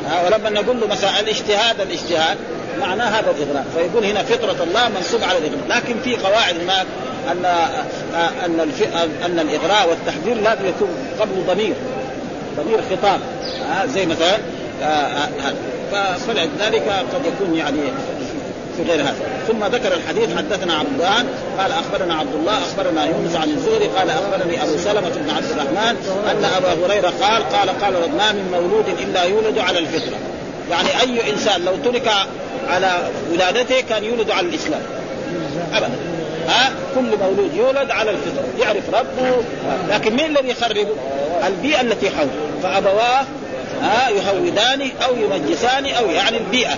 Speaker 2: ها ولما نقول له مثلا الاجتهاد الاجتهاد معناه هذا الاغراء فيقول هنا فطره الله منصوب على الاغراء لكن في قواعد هناك ان ان ان الاغراء والتحذير لازم يكون قبل ضمير ضمير خطاب ها زي مثلا فلذلك قد يكون يعني في غير هذا ثم ذكر الحديث حدثنا عبدان قال اخبرنا عبد الله اخبرنا يونس عن الزهري قال اخبرني ابو سلمه بن عبد الرحمن ان ابا هريره قال قال قال ما من مولود الا يولد على الفطره يعني اي انسان لو ترك على ولادته كان يولد على الاسلام ابدا ها كل مولود يولد على الفطره يعرف ربه لكن مين الذي يخربه؟ البيئه التي حوله فابواه ها يهودانه او يمجسانه او يعني البيئه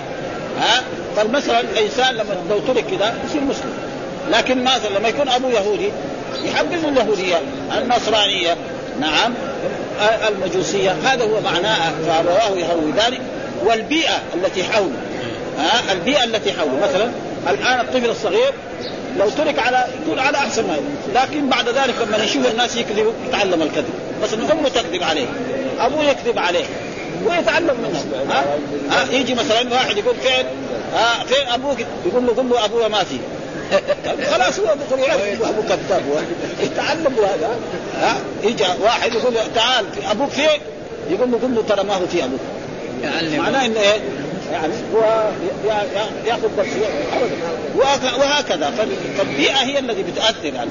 Speaker 2: ها فالمسألة الإنسان لما لو ترك كذا يصير مسلم لكن مثلا لما يكون ابوه يهودي يحبذ اليهودية النصرانية نعم المجوسية هذا هو معناه فأبواه يهودان والبيئة التي حوله ها البيئة التي حوله مثلا الآن الطفل الصغير لو ترك على يكون على أحسن ما لكن بعد ذلك لما يشوف الناس يكذبوا يتعلم الكذب بس أمه تكذب عليه أبوه يكذب عليه ويتعلم منها ها؟ ها؟ يجي مثلا واحد يقول فين ها فين ابوك يقول له قل له ابوه ما في خلاص هو بكره يعرف ابو كذاب يتعلم هذا ها يجي واحد يقول له تعال ابوك فين يقول له قل له ترى ما هو في ابوك معناه انه ايه يعني هو ياخذ درس وهكذا فالبيئه هي التي بتاثر على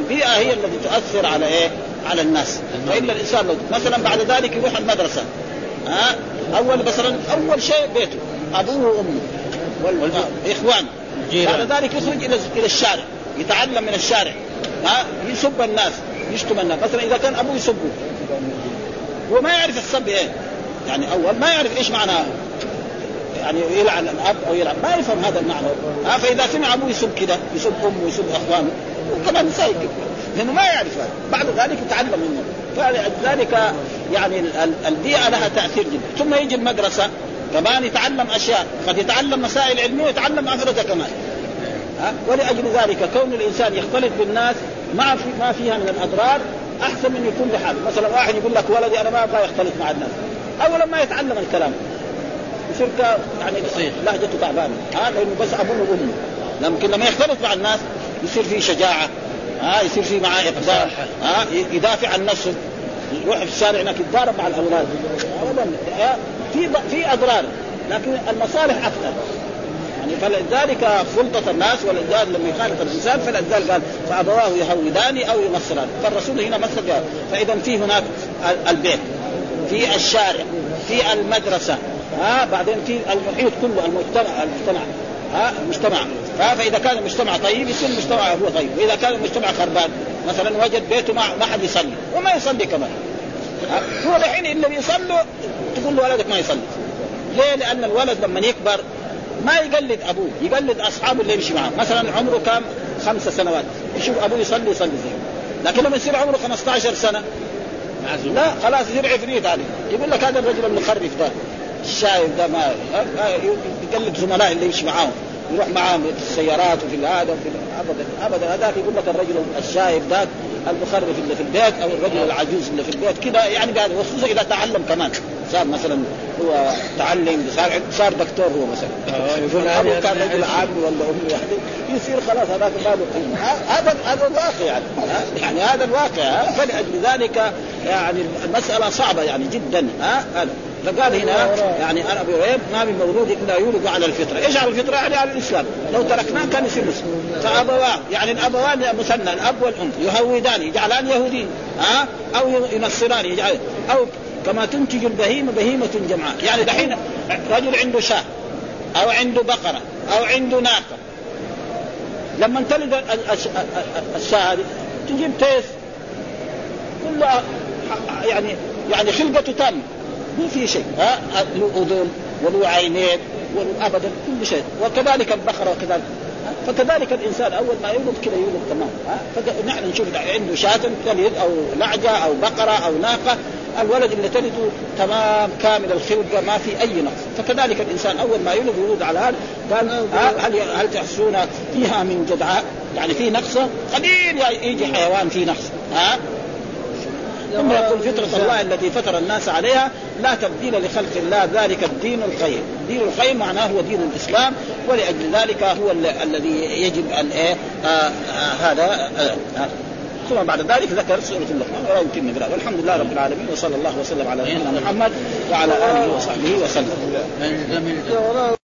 Speaker 2: البيئه هي التي تؤثر على ايه؟ على الناس فان الانسان لو مثلا بعد ذلك يروح المدرسه ها اول مثلا اول شيء بيته ابوه وامه والاخوان بعد ذلك يخرج الى الى الشارع يتعلم من الشارع ها يسب الناس يشتم الناس مثلا اذا كان ابوه يسبه هو ما يعرف السب ايه يعني اول ما يعرف ايش معنى يعني يلعن الاب او يلعن ما يفهم هذا المعنى ها فاذا سمع ابوه يسب كذا يسب امه يسب اخوانه وكمان سايق لانه ما يعرف هذا بعد ذلك يتعلم منه فلذلك يعني البيئه لها تاثير جدا ثم يجي المدرسه كمان يتعلم اشياء قد يتعلم مسائل علميه ويتعلم اخرته كمان ها ولاجل ذلك كون الانسان يختلط بالناس ما في ما فيها من الاضرار احسن من يكون لحاله مثلا واحد يقول لك ولدي انا ما ابغى يختلط مع الناس اولا ما يتعلم الكلام يصير يعني لهجته تعبانه هذا بس ابوه وامه لكن لما يختلط مع الناس يصير فيه شجاعه ها يصير في معاه اقدار ها يدافع عن نفسه يروح في الشارع هناك يتضارب مع الاولاد ابدا في في اضرار لكن المصالح اكثر يعني فلذلك سلطة الناس ولذلك لما يخالف الإنسان فلذلك قال فأبواه يهودان أو ينصران فالرسول هنا مثل فإذا في هناك البيت في الشارع في المدرسة ها بعدين في المحيط كله المجتمع المجتمع ها مجتمع فاذا كان المجتمع طيب يصير المجتمع هو طيب واذا كان المجتمع خربان مثلا وجد بيته ما حد يصلي وما يصلي كمان هو الحين اللي بيصلوا تقول له ولدك ما يصلي ليه؟ لان الولد لما يكبر ما يقلد ابوه يقلد اصحابه اللي يمشي معاه مثلا عمره كم خمسة سنوات يشوف ابوه يصلي يصلي زيه لكن لما يصير عمره 15 سنه لا خلاص يصير عفريت عليه يقول لك هذا الرجل المخرف ده الشايب ده ما يقلد زملائه اللي يمشي معاهم يروح معاهم في السيارات وفي هذا وفي ابدا ابدا هذاك يقول لك الرجل الشايب ذاك المخرف اللي في البيت او الرجل نعم. العجوز اللي في البيت كذا يعني قاعد وخصوصا اذا تعلم كمان صار مثلا هو تعلم صار صار دكتور هو مثلا آه، يقول هذا كان رجل عامي ولا امي واحده يصير خلاص هذاك ما له قيمه هذا هذا الواقع يعني يعني هذا الواقع فلأجل ذلك يعني المساله صعبه يعني جدا ها هذا فقال هنا يعني انا ابو هريره ما من مولود الا يولد على الفطره، ايش على الفطره؟ يعني على الاسلام، لو تركناه كان يصير مسلم. فابواه يعني الابوان مثنى الاب والام يهودان يجعلان يهودي ها او ينصران يجعل او كما تنتج البهيمه بهيمه جمعاء، يعني دحين رجل عنده شاه او عنده بقره او عنده ناقه لما تلد الشاه هذه تجيب تيس كلها يعني يعني خلقته تامه مو في شيء ها له اذن وله عينين وله ابدا كل شيء وكذلك البقره وكذلك فكذلك الانسان اول ما يولد كذا يولد تمام نحن نشوف عنده شاة تلد او لعجه او بقره او ناقه الولد اللي تلده تمام كامل الخلقه ما في اي نقص فكذلك الانسان اول ما يولد يولد على هذا قال هل هل تحسون فيها من جدعاء يعني في نقصه قليل يجي حيوان في نقص ها يقول فطرة الله التي فطر الناس عليها لا تبديل لخلق الله ذلك الدين القيم دين القيم معناه هو دين الإسلام ولأجل ذلك هو الذي يجب أن إيه آه، آه، هذا آه، ثم بعد ذلك ذكر سورة اللقمان ولا يمكن نقرأ والحمد لله رب العالمين وصلى الله وسلم على نبينا محمد وعلى آله وصحبه وسلم